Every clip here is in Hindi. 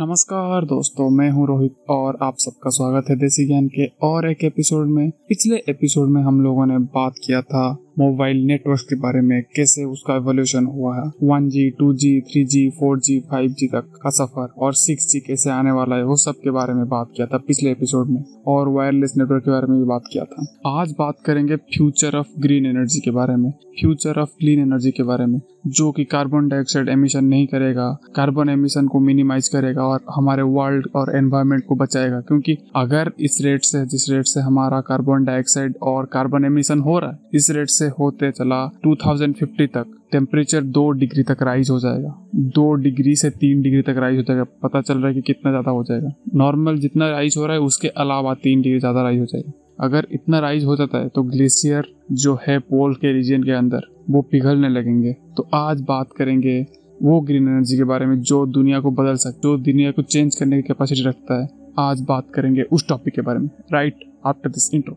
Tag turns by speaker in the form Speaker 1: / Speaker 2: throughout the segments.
Speaker 1: नमस्कार दोस्तों, मैं हूँ रोहित और आप सबका स्वागत है देसी ज्ञान के और एक एपिसोड में। पिछले एपिसोड में हम लोगों ने बात किया था मोबाइल नेटवर्क के बारे में कैसे उसका एवोल्यूशन हुआ है? One G two G three G four G five G तक का सफ़र और सिक्स जी कैसे आने वाला है, वो सब के बारे में बात किया था पिछले एपिसोड में और वायरलेस नेटवर्क के बारे में भी बात किया था। आज बात करेंगे फ्यूचर ऑफ़ ग्रीन एनर्जी के बारे में फ्यूचर ऑफ़ क्लीन एनर्जी के बारे में, जो कि कार्बन डाइऑक्साइड एमिशन नहीं करेगा कार्बन एमिशन को मिनिमाइज करेगा और हमारे वर्ल्ड और एनवायरमेंट को बचाएगा, क्योंकि अगर इस रेट से, जिस रेट से हमारा कार्बन डाइऑक्साइड और कार्बन एमिशन हो रहा है, इस रेट से होते चला 2050 तक टेम्परेचर दो डिग्री तक राइज हो जाएगा। दो डिग्री से तीन डिग्री तक राइज हो जाएगा। पता चल रहा है कि कितना ज़्यादा हो जाएगा। नॉर्मल जितना राइज हो रहा है, उसके अलावा तीन डिग्री ज़्यादा राइज हो जाएगा। अगर इतना राइज हो जाता है तो ग्लेशियर जो है पोल के रीजन के अंदर, वो पिघलने लगेंगे। तो आज बात करेंगे वो ग्रीन एनर्जी के बारे में, जो दुनिया को बदल सकते जो दुनिया को चेंज करने की कैपेसिटी रखता है। आज बात करेंगे उस टॉपिक के बारे में। राइट आफ्टर दिस इंट्रो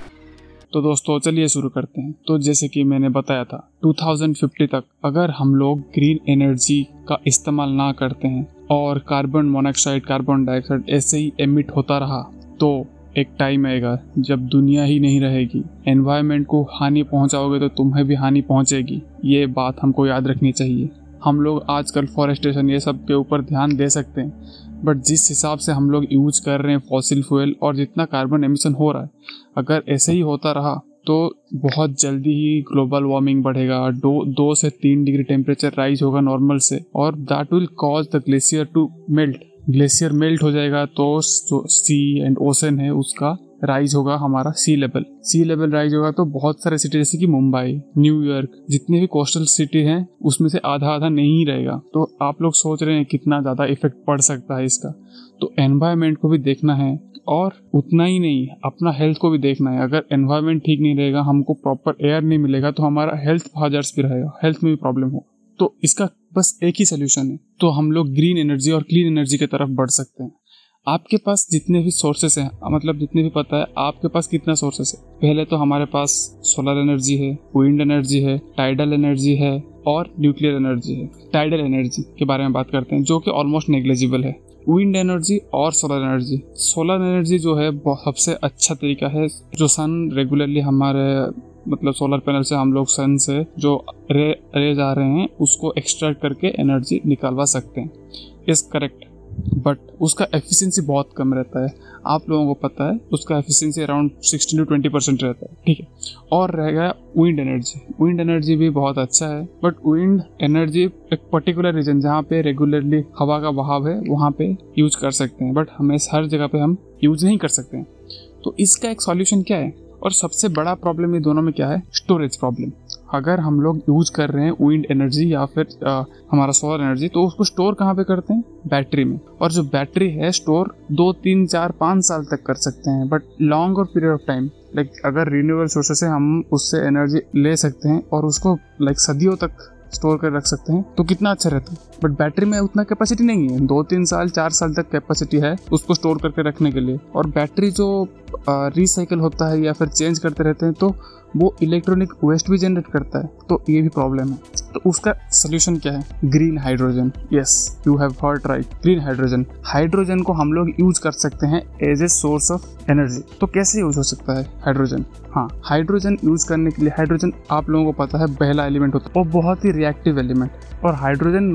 Speaker 1: तो दोस्तों, चलिए शुरू करते हैं। तो जैसे कि मैंने बताया था 2050 तक अगर हम लोग ग्रीन एनर्जी का इस्तेमाल ना करते हैं और कार्बन मोनोक्साइड कार्बन डाइऑक्साइड ऐसे ही एमिट होता रहा तो एक टाइम आएगा जब दुनिया ही नहीं रहेगी। एनवायरमेंट को हानि पहुंचाओगे तो तुम्हें भी हानि पहुंचेगी। ये बात हमको याद रखनी चाहिए। हम लोग आजकल फॉरेस्टेशन ये सब के ऊपर ध्यान दे सकते हैं। बट जिस हिसाब से हम लोग यूज़ कर रहे हैं फॉसिल फ्यूल और जितना कार्बन एमिशन हो रहा है, अगर ऐसे ही होता रहा तो बहुत जल्दी ही ग्लोबल वार्मिंग बढ़ेगा। दो दो से तीन डिग्री टेम्परेचर राइज होगा नॉर्मल से और that will cause the glacier to melt glacier melt हो जाएगा तो जो सी एंड ओशन है, उसका राइज होगा हमारा sea level sea level rise होगा तो बहुत सारे सिटी जैसे कि मुंबई न्यूयॉर्क जितने भी कोस्टल सिटी हैं, उसमें से आधा आधा नहीं रहेगा. तो आप लोग सोच रहे हैं कितना ज़्यादा इफ़ेक्ट पड़ सकता है इसका. तो एनवायरमेंट को भी देखना है और उतना ही नहीं, अपना हेल्थ को भी देखना है. अगर एनवायरमेंट ठीक नहीं रहेगा, हमको प्रॉपर एयर नहीं मिलेगा तो हमारा हेल्थ हाजर्स भी रहेगा हेल्थ में भी प्रॉब्लम हो. तो इसका बस एक ही सोल्यूशन है. तो हम लोग ग्रीन एनर्जी और क्लीन एनर्जी की तरफ़ बढ़ सकते हैं. आपके पास जितने भी सोर्सेस हैं मतलब जितने भी पता है, आपके पास कितना सोर्सेस है? पहले तो हमारे पास सोलर एनर्जी है विंड एनर्जी है टाइडल एनर्जी है और न्यूक्लियर एनर्जी है। टाइडल एनर्जी के बारे में बात करते हैं, जो कि ऑलमोस्ट नेग्लेजिबल है। विंड एनर्जी और सोलर एनर्जी सोलर एनर्जी जो है सबसे अच्छा तरीका है, जो सन रेगुलरली हमारे मतलब सोलर पैनल से हम लोग सन से जो रे रेज आ रहे हैं, उसको एक्सट्रैक्ट करके एनर्जी निकालवा सकते हैं। इस करेक्ट बट उसका एफिशिएंसी बहुत कम रहता है। आप लोगों को पता है, उसका efficiency around sixteen to twenty percent रहता है, ठीक है? और रह गया विंड एनर्जी विंड एनर्जी भी बहुत अच्छा है बट विंड एनर्जी एक पर्टिकुलर रीजन जहाँ पे रेगुलरली हवा का बहाव है, वहाँ पे यूज़ कर सकते हैं। बट हमें हर जगह पे हम यूज़ नहीं कर सकते हैं। तो इसका एक सॉल्यूशन क्या है? और सबसे बड़ा प्रॉब्लम ये दोनों में क्या है? स्टोरेज प्रॉब्लम अगर हम लोग यूज़ कर रहे हैं विंड एनर्जी या फिर आ, हमारा सोलर एनर्जी तो उसको स्टोर कहाँ पे करते हैं? बैटरी में। और जो बैटरी है स्टोर दो तीन चार पाँच साल तक कर सकते हैं। बट लॉन्ग और पीरियड ऑफ़ टाइम लाइक अगर रिन्यूएबल सोर्सेस से हम उससे एनर्जी ले सकते हैं और उसको लाइक सदियों तक स्टोर कर रख सकते हैं तो कितना अच्छा रहता है। बट बैटरी में उतना कैपेसिटी नहीं है। दो तीन साल चार साल तक कैपेसिटी है उसको स्टोर करके रखने के लिए। और बैटरी जो रिसाइकल होता है या फिर चेंज करते रहते हैं तो वो इलेक्ट्रॉनिक वेस्ट भी जनरेट करता है तो ये भी प्रॉब्लम है। तो उसका सोल्यूशन क्या है? Green hydrogen yes you have heard right green hydrogen hydrogen को हम लोग यूज़ कर सकते हैं as a source of energy तो कैसे यूज़ हो सकता है हाइड्रोजन हाँ हाइड्रोजन यूज़ करने के लिए हाइड्रोजन आप लोगों को पता है पहला एलिमेंट होता है। वो बहुत ही रिएक्टिव एलिमेंट और हाइड्रोजन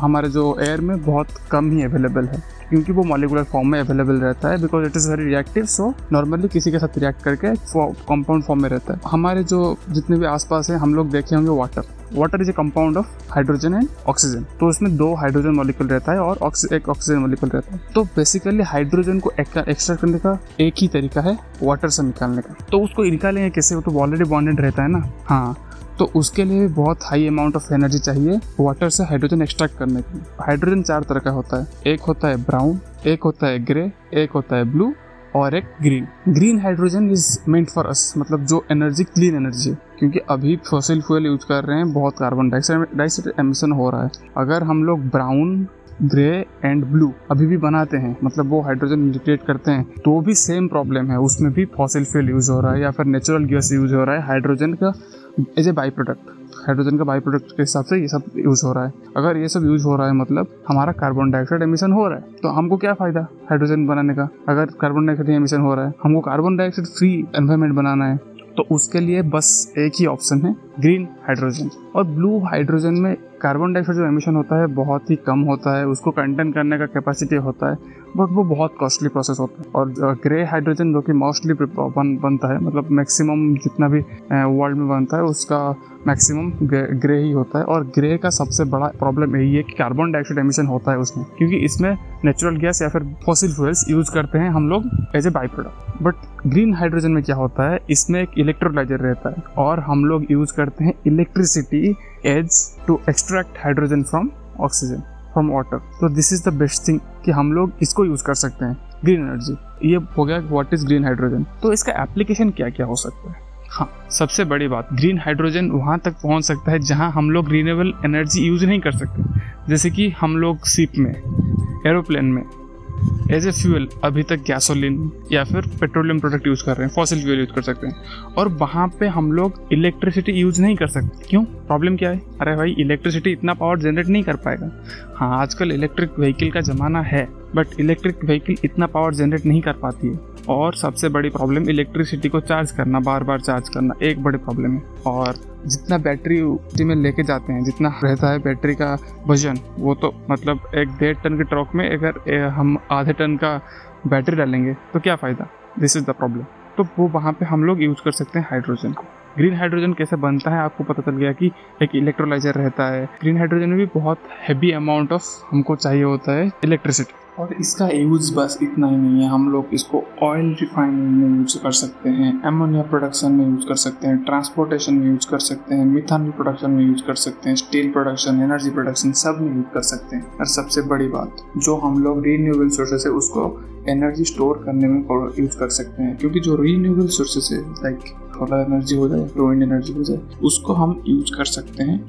Speaker 1: हमारे जो एयर में बहुत कम ही अवेलेबल है। क्योंकि वो मॉलिकुलर फॉर्म में अवेलेबल रहता है because it is very reactive so normally किसी के साथ रिएक्ट करके कंपाउंड फॉर्म में रहता है। हमारे जो जितने भी आसपास है, हम लोग देखे होंगे water water is a compound of hydrogen and oxygen तो उसमें दो हाइड्रोजन मॉलिक्यूल रहता है और एक ऑक्सीजन मॉलिक्यूल रहता है। तो बेसिकली हाइड्रोजन को एक्सट्रैक्ट करने का एक ही तरीका है वाटर से निकालने का। तो उसको निकालेंगे कैसे? वो तो ऑलरेडी बॉन्डेड रहता है ना? हाँ। तो उसके लिए भी बहुत हाई अमाउंट ऑफ़ एनर्जी चाहिए वाटर से हाइड्रोजन एक्सट्रैक्ट करने के लिए। हाइड्रोजन चार तरह का होता है। एक होता है ब्राउन एक होता है ग्रे एक होता है ब्लू और एक green green hydrogen is meant for us मतलब जो एनर्जी क्लीन एनर्जी है क्योंकि अभी फॉसिल फ्यूल यूज़ कर रहे हैं, बहुत कार्बन डाइऑक्साइड एमिशन हो रहा है। अगर हम लोग ब्राउन ग्रे एंड ब्लू अभी भी बनाते हैं मतलब वो हाइड्रोजन इंडिकेट करते हैं तो भी सेम प्रॉब्लम है। उसमें भी फॉसिल फ्यूल यूज़ हो रहा है या फिर नेचुरल गैस यूज़ हो रहा है हाइड्रोजन का as a by product hydrogen का बाई प्रोडक्ट के हिसाब से ये सब यूज़ हो रहा है। अगर ये सब यूज़ हो रहा है मतलब हमारा कार्बन डाइऑक्साइड एमिशन हो रहा है तो हमको क्या फ़ायदा हाइड्रोजन बनाने का? अगर कार्बन डाइऑक्साइड एमिशन हो रहा है, हमको कार्बन डाइऑक्साइड फ्री एनवायरमेंट बनाना है तो उसके लिए बस एक ही ऑप्शन है ग्रीन हाइड्रोजन और ब्लू हाइड्रोजन में कार्बन डाइऑक्साइड जो एमिशन होता है बहुत ही कम होता है उसको कंटेन करने का कैपेसिटी होता है बट वो बहुत कॉस्टली प्रोसेस होता है। और ग्रे हाइड्रोजन जो कि मोस्टली बन, बनता है मतलब मैक्सिमम जितना भी वर्ल्ड में बनता है उसका मैक्सिमम ग्रे ही होता है। और ग्रे का सबसे बड़ा प्रॉब्लम यही है कि कार्बन डाइऑक्साइड एमिशन होता है उसमें क्योंकि इसमें नेचुरल गैस या फिर फॉसिल फ्यूल्स यूज़ करते हैं हम लोग as a by product but green hydrogen में क्या होता है इसमें एक इलेक्ट्रोलाइजर रहता है और हम लोग यूज़ करते हैं electricity as to extract hydrogen from oxygen from water तो this is the best thing कि हम लोग इसको यूज़ कर सकते हैं ग्रीन एनर्जी ये हो गया व्हाट इज़ ग्रीन हाइड्रोजन तो इसका एप्लीकेशन क्या क्या हो सकता है? हाँ सबसे बड़ी बात ग्रीन हाइड्रोजन वहाँ तक पहुँच सकता है जहाँ हम लोग रिन्यूएबल एनर्जी यूज़ नहीं कर सकते। जैसे कि हम लोग शिप में एरोप्लेन में एज ए फ्यूल अभी तक गैसोलिन या फिर पेट्रोलियम प्रोडक्ट यूज़ कर रहे हैं फॉसिल फ्यूल यूज़ कर सकते हैं। और वहाँ पे हम लोग इलेक्ट्रिसिटी यूज़ नहीं कर सकते। क्यों? प्रॉब्लम क्या है? अरे भाई इलेक्ट्रिसिटी इतना पावर जनरेट नहीं कर पाएगा। हाँ आजकल इलेक्ट्रिक व्हीकल का ज़माना है बट इलेक्ट्रिक व्हीकल इतना पावर जनरेट नहीं कर पाती है। और सबसे बड़ी प्रॉब्लम इलेक्ट्रिसिटी को चार्ज करना बार बार चार्ज करना एक बड़ी प्रॉब्लम है। और जितना बैटरी में लेके जाते हैं, जितना रहता है बैटरी का वज़न, वो तो मतलब एक डेढ़ टन के ट्रक में अगर हम आधे टन का बैटरी डालेंगे तो क्या फ़ायदा? दिस इज़ द प्रॉब्लम तो वो वहाँ पे हम लोग यूज़ कर सकते हैं हाइड्रोजन को। ग्रीन हाइड्रोजन कैसे बनता है, आपको पता चल गया कि एक इलेक्ट्रोलाइजर रहता है। ग्रीन हाइड्रोजन में भी बहुत हैवी अमाउंट ऑफ़ हमको चाहिए होता है इलेक्ट्रिसिटी और इसका यूज़ बस इतना ही नहीं है। हम लोग इसको ऑयल रिफाइनिंग में यूज़ कर सकते हैं एमोनिया प्रोडक्शन में यूज़ कर सकते हैं ट्रांसपोर्टेशन में यूज़ कर सकते हैं मिथानल प्रोडक्शन में यूज़ कर सकते हैं स्टील प्रोडक्शन एनर्जी प्रोडक्शन सब में यूज़ कर सकते हैं। और सबसे बड़ी बात, जो हम लोग रीन्यूएबल सोर्सेस है उसको एनर्जी स्टोर करने में यूज़ कर सकते हैं। क्योंकि जो रीन्यूएबल सोर्सेस है लाइक सोलर एनर्जी हो जाए विंड एनर्जी हो जाए, उसको हम यूज़ कर सकते हैं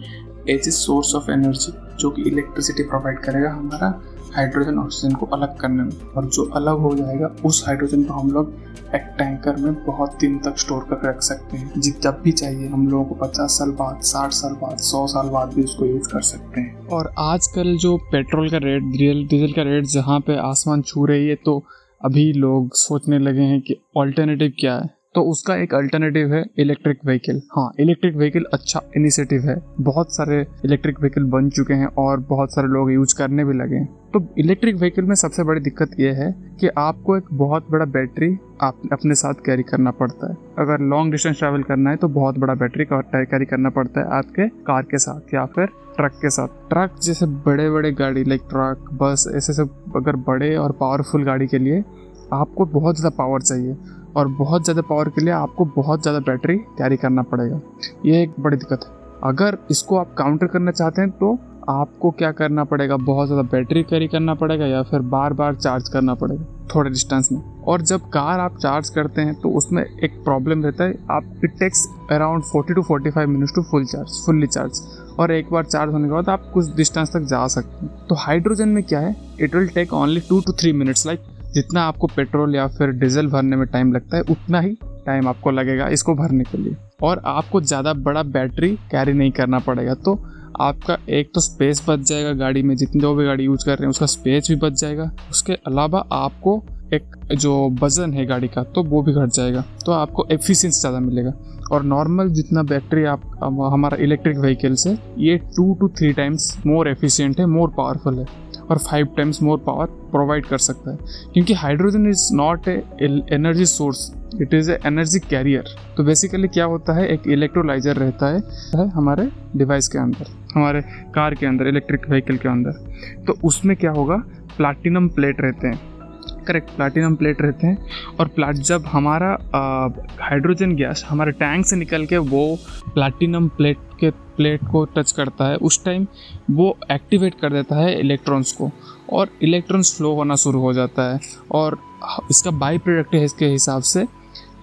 Speaker 1: as a source of energy जो कि इलेक्ट्रिसिटी प्रोवाइड करेगा हमारा हाइड्रोजन ऑक्सीजन को अलग करने में। और जो अलग हो जाएगा, उस हाइड्रोजन को हम लोग एक टैंकर में बहुत दिन तक स्टोर कर रख सकते हैं। जित, जब भी चाहिए, हम लोगों को पचास साल बाद, साठ साल बाद, सौ साल बाद भी उसको यूज़ कर सकते हैं। और आजकल जो पेट्रोल का रेट डीजल का रेट जहाँ पे आसमान छू रही है तो अभी लोग सोचने लगे हैं कि ऑल्टरनेटिव क्या है। तो उसका एक अल्टरनेटिव है इलेक्ट्रिक व्हीकल हाँ इलेक्ट्रिक व्हीकल अच्छा इनिशिएटिव है. बहुत सारे इलेक्ट्रिक व्हीकल बन चुके हैं और बहुत सारे लोग यूज़ करने भी लगे हैं. तो इलेक्ट्रिक व्हीकल में सबसे बड़ी दिक्कत यह है कि आपको एक बहुत बड़ा बैटरी आप अपने साथ कैरी करना पड़ता है. अगर लॉन्ग डिस्टेंस ट्रैवल करना है तो बहुत बड़ा बैटरी कैरी करना पड़ता है आपके कार के साथ या फिर ट्रक के साथ. ट्रक जैसे बड़े बड़े गाड़ी लाइक ट्रक बस ऐसे सब अगर बड़े और पावरफुल गाड़ी के लिए आपको बहुत ज़्यादा पावर चाहिए. और बहुत ज़्यादा पावर के लिए आपको बहुत ज़्यादा बैटरी कैरी करना पड़ेगा। ये एक बड़ी दिक्कत है। अगर इसको आप काउंटर करना चाहते हैं तो आपको क्या करना पड़ेगा? बहुत ज़्यादा बैटरी कैरी करना पड़ेगा या फिर बार बार चार्ज करना पड़ेगा थोड़े डिस्टेंस में। और जब कार आप चार्ज करते हैं तो उसमें एक प्रॉब्लम रहता है। आप it takes around 40 to 45 minutes to full charge fully charge और एक बार चार्ज होने के बाद आप कुछ डिस्टेंस तक जा सकते हैं। तो हाइड्रोजन में क्या है? It will take only two two three minutes like जितना आपको पेट्रोल या फिर डीजल भरने में टाइम लगता है, उतना ही टाइम आपको लगेगा इसको भरने के लिए। और आपको ज़्यादा बड़ा बैटरी कैरी नहीं करना पड़ेगा। तो आपका एक तो स्पेस बच जाएगा गाड़ी में, जितनी जो भी गाड़ी यूज़ कर रहे हैं, उसका स्पेस भी बच जाएगा। उसके अलावा आपको एक जो वज़न है गाड़ी का तो वो भी घट जाएगा। तो आपको एफिशिएंसी ज़्यादा मिलेगा। और नॉर्मल जितना बैटरी आप, हमारा इलेक्ट्रिक व्हीकल से, ये two two three times more efficient है मोर पावरफुल है। और five times more power provide कर सकता है। क्योंकि hydrogen is not a energy source it is a energy carrier तो बेसिकली क्या होता है? एक इलेक्ट्रोलाइजर रहता है, है हमारे डिवाइस के अंदर हमारे कार के अंदर इलेक्ट्रिक व्हीकल के अंदर। तो उसमें क्या होगा? प्लाटिनम प्लेट रहते हैं। करेक्ट प्लाटिनम प्लेट रहते हैं। और प्लाट जब हमारा हाइड्रोजन गैस हमारे टैंक से निकल के वो प्लाटिनम प्लेट के प्लेट को टच करता है, उस टाइम वो एक्टिवेट कर देता है इलेक्ट्रॉन्स को और इलेक्ट्रॉन्स फ्लो होना शुरू हो जाता है और इसका बाई प्रोडक्ट है इसके हिसाब से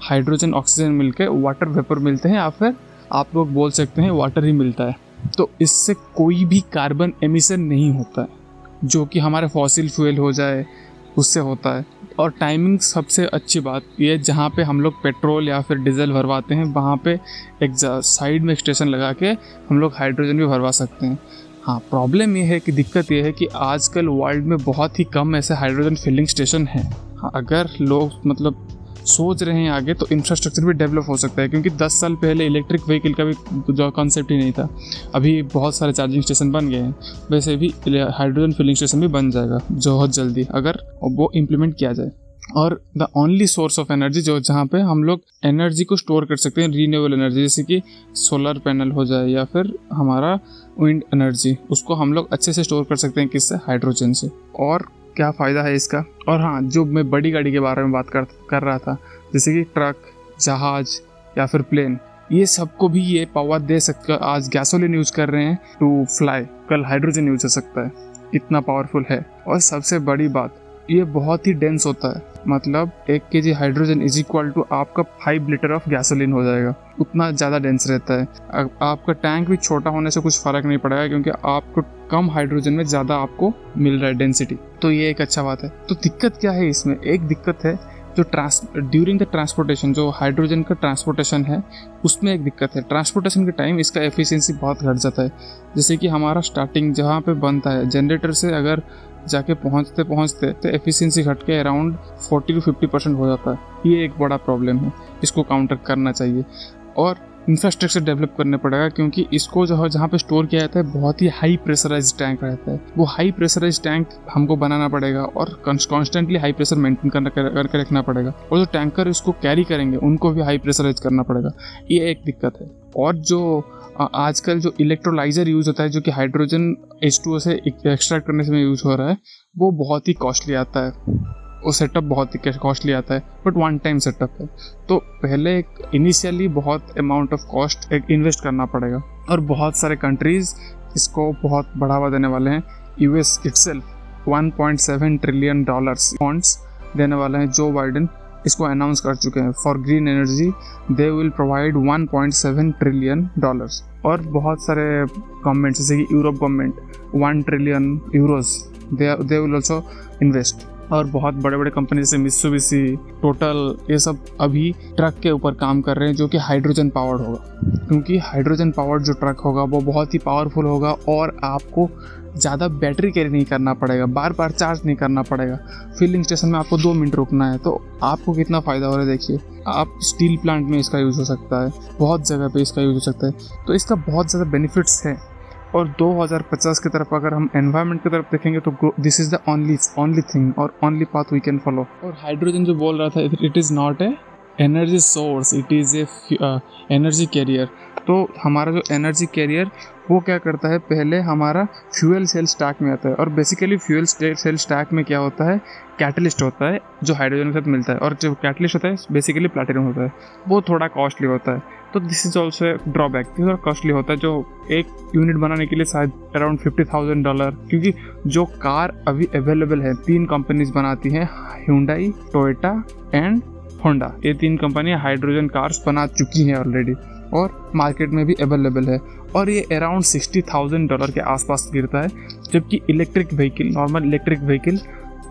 Speaker 1: हाइड्रोजन, ऑक्सीजन मिलकर वाटर वेपर मिलते हैं या फिर आप लोग बोल सकते हैं वाटर ही मिलता है। तो इससे कोई भी कार्बन एमिशन नहीं होता है, जो कि हमारे फॉसिल फ्यूल हो जाए, उससे होता है। और टाइमिंग सबसे अच्छी बात ये जहाँ पे हम लोग पेट्रोल या फिर डीजल भरवाते हैं, वहाँ पे एक साइड में स्टेशन लगा के हम लोग हाइड्रोजन भी भरवा सकते हैं। हाँ प्रॉब्लम ये है कि, दिक्कत ये है कि आजकल वर्ल्ड में बहुत ही कम ऐसे हाइड्रोजन फिलिंग स्टेशन हैं। हाँ अगर लोग मतलब सोच रहे हैं आगे तो इंफ्रास्ट्रक्चर भी डेवलप हो सकता है, क्योंकि 10 साल पहले इलेक्ट्रिक व्हीकल का भी जो कॉन्सेप्ट ही नहीं था। अभी बहुत सारे चार्जिंग स्टेशन बन गए हैं, वैसे भी हाइड्रोजन फिलिंग स्टेशन भी बन जाएगा बहुत जल्दी, अगर वो इम्प्लीमेंट किया जाए। और the only source of energy जो, जहाँ पे हम लोग एनर्जी को स्टोर कर सकते हैं रीन्यूएबल एनर्जी जैसे कि सोलर पैनल हो जाए, या फिर हमारा विंड एनर्जी उसको हम लोग अच्छे से स्टोर कर सकते हैं किससे? हाइड्रोजन से। और क्या फ़ायदा है इसका? और हाँ जो मैं बड़ी गाड़ी के बारे में बात कर कर रहा था, जैसे कि ट्रक, जहाज़ या फिर प्लेन ये सबको भी ये पावर दे सकता आज गैसोलिन यूज़ कर रहे हैं टू फ्लाई कल हाइड्रोजन यूज़ हो सकता है। इतना पावरफुल है। और सबसे बड़ी बात, ये बहुत ही डेंस होता है। मतलब एक K G hydrogen is equal to आपका फाइव लीटर ऑफ़ गैसोलिन हो जाएगा। उतना ज़्यादा डेंस रहता है। आपका टैंक भी छोटा होने से कुछ फ़र्क नहीं पड़ेगा क्योंकि आपको कम हाइड्रोजन में ज़्यादा आपको मिल रहा है डेंसिटी तो ये एक अच्छा बात है। तो दिक्कत क्या है इसमें? एक दिक्कत है जो ट्रांस ड्यूरिंग द ट्रांसपोर्टेशन जो हाइड्रोजन का ट्रांसपोर्टेशन है, उसमें एक दिक्कत है। ट्रांसपोर्टेशन के टाइम इसका एफिशिएंसी बहुत घट जाता है। जैसे कि हमारा स्टार्टिंग जहाँ पे बनता है जनरेटर से अगर जाके पहुँचते पहुँचते तो एफिशिएंसी घट के अराउंड 40 टू 50 परसेंट हो जाता है। ये एक बड़ा प्रॉब्लम है, इसको काउंटर करना चाहिए। और इंफ्रास्ट्रक्चर डेवलप करने पड़ेगा क्योंकि इसको जो है, जहाँ पे स्टोर किया जाता है, बहुत ही हाई प्रेशराइज टैंक रहता है। वो हाई प्रेशराइज टैंक हमको बनाना पड़ेगा और कॉन्स्टेंटली हाई प्रेशर मेंटेन करके रखना पड़ेगा। और जो टैंकर इसको कैरी करेंगे, उनको भी हाई प्रेशराइज करना पड़ेगा। ये एक दिक्कत है। और जो आजकल जो इलेक्ट्रोलाइजर यूज़ होता है, जो कि हाइड्रोजन एच से एक्सट्रैक्ट करने से यूज़ हो रहा है, वो बहुत ही कॉस्टली आता है। वो सेटअप बहुत ही कॉस्टली आता है बट वन टाइम सेटअप है। तो पहले एक इनिशियली बहुत अमाउंट ऑफ़ कॉस्ट एक इन्वेस्ट करना पड़ेगा। और बहुत सारे कंट्रीज़ इसको बहुत बढ़ावा देने वाले हैं। U S itself one point seven trillion dollars funds देने वाले हैं। जो बाइडन इसको अनाउंस कर चुके हैं। For green energy they will provide 1.7 trillion dollars और बहुत सारे गवर्नमेंट जैसे कि Europe government 1 trillion euros they will also invest और बहुत बड़े बड़े कंपनी जैसे मिस्सुबिशी टोटल ये सब अभी ट्रक के ऊपर काम कर रहे हैं, जो कि हाइड्रोजन पावर्ड होगा। क्योंकि हाइड्रोजन पावर्ड जो ट्रक होगा, वो बहुत ही पावरफुल होगा और आपको ज़्यादा बैटरी कैरी नहीं करना पड़ेगा बार बार चार्ज नहीं करना पड़ेगा। फिलिंग स्टेशन में आपको दो मिनट रुकना है तो आपको कितना फ़ायदा हो रहा है, देखिए। आप स्टील प्लांट में इसका यूज़ हो सकता है, बहुत जगह पे इसका यूज़ हो सकता है। तो इसका बहुत ज़्यादा बेनिफिट्स है। और 2050 की तरफ़ अगर हम एनवायरनमेंट की तरफ़ देखेंगे तो this is the only only thing और only path we can follow और हाइड्रोजन जो बोल रहा था it is not a energy source it is a energy carrier तो हमारा जो एनर्जी कैरियर वो क्या करता है? पहले हमारा फ्यूल सेल स्टैक में आता है और बेसिकली फ्यूल सेल स्टैक में क्या होता है? कैटलिस्ट होता है जो हाइड्रोजन के साथ मिलता है और जो कैटलिस्ट होता है बेसिकली प्लेटिनम होता है। वो थोड़ा कॉस्टली होता है। तो दिस इज़ ऑल्सो ड्रॉबैक थोड़ा कॉस्टली होता है, जो एक यूनिट बनाने के लिए शायद अराउंड फिफ्टी थाउज़ेंड डॉलर क्योंकि जो कार अभी अवेलेबल है, तीन कंपनीज़ बनाती हैं ह्यूंडाई टोयोटा एंड होंडा ये तीन कंपनियाँ हाइड्रोजन कार्स बना चुकी हैं ऑलरेडी और मार्केट में भी अवेलेबल है। और ये अराउंड सिक्सटी थाउज़ेंड डॉलर के आसपास गिरता है, जबकि electric vehicle normal electric vehicle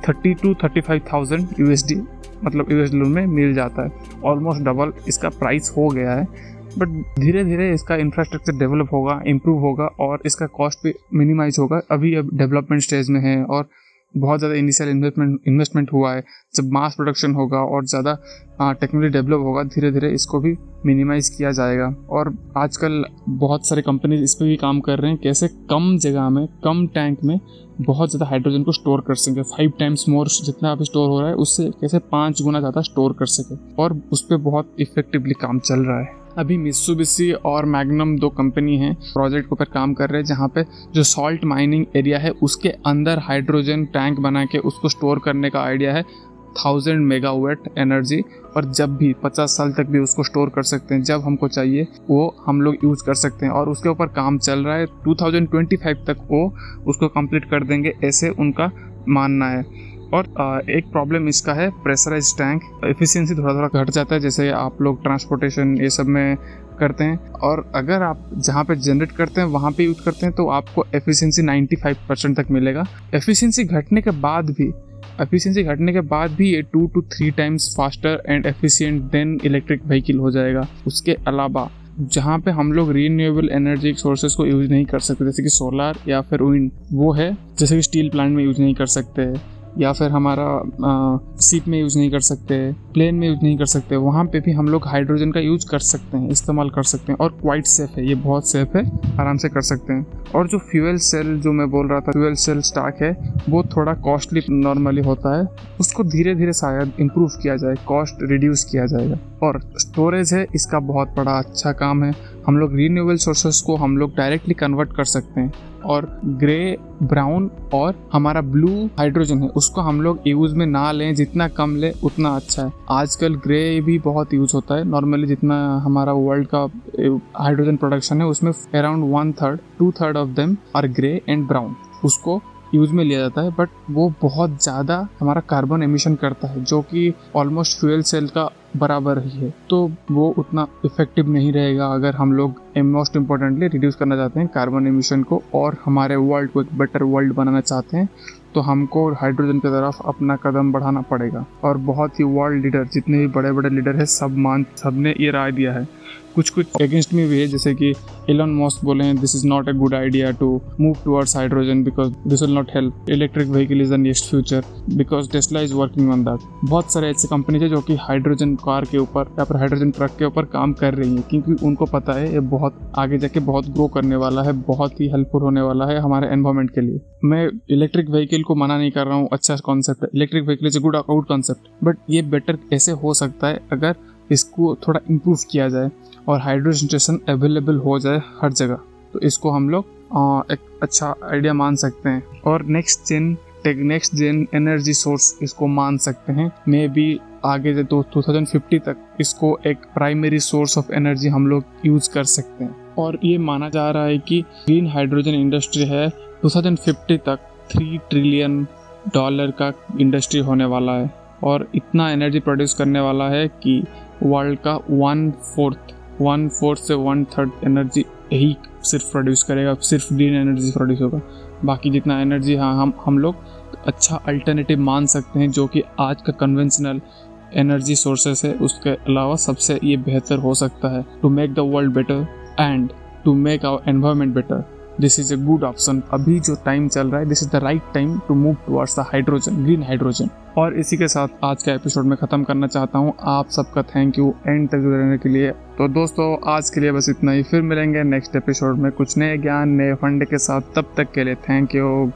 Speaker 1: thirty to thirty five thousand you मतलब यू में मिल जाता है। ऑलमोस्ट डबल इसका प्राइस हो गया है। बट धीरे धीरे इसका इंफ्रास्ट्रक्चर डेवलप होगा इम्प्रूव होगा और इसका कॉस्ट भी मिनिमाइज होगा। अभी अब डेवलपमेंट स्टेज में है और बहुत ज़्यादा इनिशियल इन्वेस्टमेंट इन्वेस्टमेंट हुआ है। जब मास प्रोडक्शन होगा और ज़्यादा टेक्नोलॉजी डेवलप होगा, धीरे धीरे इसको भी मिनिमाइज किया जाएगा। और आजकल बहुत सारे कंपनीज़ इस पर भी काम कर रहे हैं, कैसे कम जगह में, कम टैंक में बहुत ज़्यादा हाइड्रोजन को स्टोर कर सकें। फाइव टाइम्स मोर जितना अभी स्टोर हो रहा है, उससे कैसे पाँच गुना ज़्यादा स्टोर कर सके। और उस पर बहुत इफेक्टिवली काम चल रहा है। अभी मिस्सुबिशी और मैग्नम दो कंपनी हैं प्रोजेक्ट के ऊपर काम कर रहे हैं, जहाँ पे जो सॉल्ट माइनिंग एरिया है, उसके अंदर हाइड्रोजन टैंक बना के उसको स्टोर करने का आइडिया है थाउज़ेंड मेगावाट एनर्जी और जब भी 50 साल तक भी उसको स्टोर कर सकते हैं, जब हमको चाहिए, वो हम लोग यूज़ कर सकते हैं, और उसके ऊपर काम चल रहा है 2025 तक वो उसको कंप्लीट कर देंगे, ऐसे उनका मानना है। और एक प्रॉब्लम इसका है प्रेशराइज टैंक एफिशिएंसी थोड़ा थोड़ा घट जाता है, जैसे आप लोग ट्रांसपोर्टेशन ये सब में करते हैं। और अगर आप जहाँ पे जनरेट करते हैं, वहाँ पे यूज़ करते हैं तो आपको एफिशिएंसी 95 परसेंट तक मिलेगा। एफिशिएंसी घटने के बाद भी एफिशिएंसी घटने के बाद भी ये two two three times faster and efficient than electric vehicle हो जाएगा। उसके अलावा, जहाँ पे हम लोग रीन्यूएबल एनर्जी सोर्सेज को यूज़ नहीं कर सकते, जैसे कि सोलर या फिर विंड वो है, जैसे कि स्टील प्लांट में यूज़ नहीं कर सकते। या फिर हमारा सीप में यूज़ नहीं कर सकते प्लेन में यूज़ नहीं कर सकते, वहाँ पे भी हम लोग हाइड्रोजन का यूज़ कर सकते हैं, इस्तेमाल कर सकते हैं और क्वाइट सेफ़ है, ये बहुत सेफ़ है, आराम से कर सकते हैं। और जो फ्यूल सेल जो मैं बोल रहा था फ्यूल सेल स्टाक है, वो थोड़ा कॉस्टली नॉर्मली होता है, उसको धीरे धीरे शायद इम्प्रूव किया जाए कॉस्ट रिड्यूस किया जाएगा। और स्टोरेज है, इसका बहुत बड़ा अच्छा काम है हम लोग रीन्यूएबल सोर्सेस को हम लोग डायरेक्टली कन्वर्ट कर सकते हैं। और ग्रे ब्राउन और हमारा ब्लू हाइड्रोजन है, उसको हम लोग यूज़ में ना लें, जितना कम ले, उतना अच्छा है। आजकल ग्रे भी बहुत यूज़ होता है। नॉर्मली जितना हमारा वर्ल्ड का हाइड्रोजन प्रोडक्शन है, उसमें around one third two third of them are grey and brown उसको यूज़ में लिया जाता है बट वो बहुत ज़्यादा हमारा कार्बन एमिशन करता है, जो कि ऑलमोस्ट फ्यूल सेल का बराबर ही है। तो वो उतना इफ़ेक्टिव नहीं रहेगा अगर हम लोग मोस्ट इम्पोर्टेंटली रिड्यूस करना चाहते हैं कार्बन एमिशन को और हमारे वर्ल्ड को एक बेटर वर्ल्ड बनाना चाहते हैं तो हमको हाइड्रोजन की तरफ़ अपना कदम बढ़ाना पड़ेगा। और बहुत ही वर्ल्ड लीडर जितने भी बड़े बड़े लीडर हैं, सब मान सबने ये राय दिया है। कुछ कुछ अगेंस्ट में भी है, जैसे कि एलन मॉस बोले हैं this is not a good idea to move towards hydrogen because this will not help electric vehicle is the next future because Tesla is working on that बहुत सारे ऐसे कंपनी है जो कि हाइड्रोजन कार के ऊपर, या फिर हाइड्रोजन ट्रक के ऊपर काम कर रही है, क्योंकि उनको पता है ये बहुत आगे जाके बहुत ग्रो करने वाला है, बहुत ही हेल्पफुल होने वाला है हमारे एनवायरमेंट के लिए। मैं इलेक्ट्रिक व्हीकल को मना नहीं कर रहा हूँ अच्छा कॉन्सेप्ट है। Electric vehicle is a good good concept but ये बेटर ऐसे हो सकता है अगर इसको थोड़ा इम्प्रूव किया जाए और हाइड्रोजन स्टेशन अवेलेबल हो जाए हर जगह। तो इसको हम लोग एक अच्छा आइडिया मान सकते हैं। और next gen tech next gen energy source इसको मान सकते हैं। मे बी आगे से तो 2050 तक इसको एक प्राइमरी सोर्स ऑफ़ एनर्जी हम लोग यूज़ कर सकते हैं। और ये माना जा रहा है कि ग्रीन हाइड्रोजन इंडस्ट्री है। 2050 तक थ्री ट्रिलियन डॉलर का इंडस्ट्री होने वाला है। और इतना एनर्जी प्रोड्यूस करने वाला है कि वर्ल्ड का वन फोर्थ वन फोर्थ से वन थर्ड एनर्जी ही सिर्फ़ प्रोड्यूस करेगा, सिर्फ़ ग्रीन एनर्जी प्रोड्यूस होगा। बाकी जितना एनर्जी हाँ हम हम लोग अच्छा अल्टरनेटिव मान सकते हैं जो कि आज का कन्वेंशनल एनर्जी सोर्सेस है। उसके अलावा सबसे ये बेहतर हो सकता है to make the world better and to make our environment better this is a good option अभी जो टाइम चल रहा है this is the right time to move towards the hydrogen green hydrogen और इसी के साथ आज का एपिसोड में ख़त्म करना चाहता हूँ। आप सबका थैंक यू एंड तक रहने के लिए। तो दोस्तों, आज के लिए बस इतना ही। फिर मिलेंगे नेक्स्ट एपिसोड में कुछ नए ज्ञान, नए फंड के साथ। तब तक के लिए थैंक यू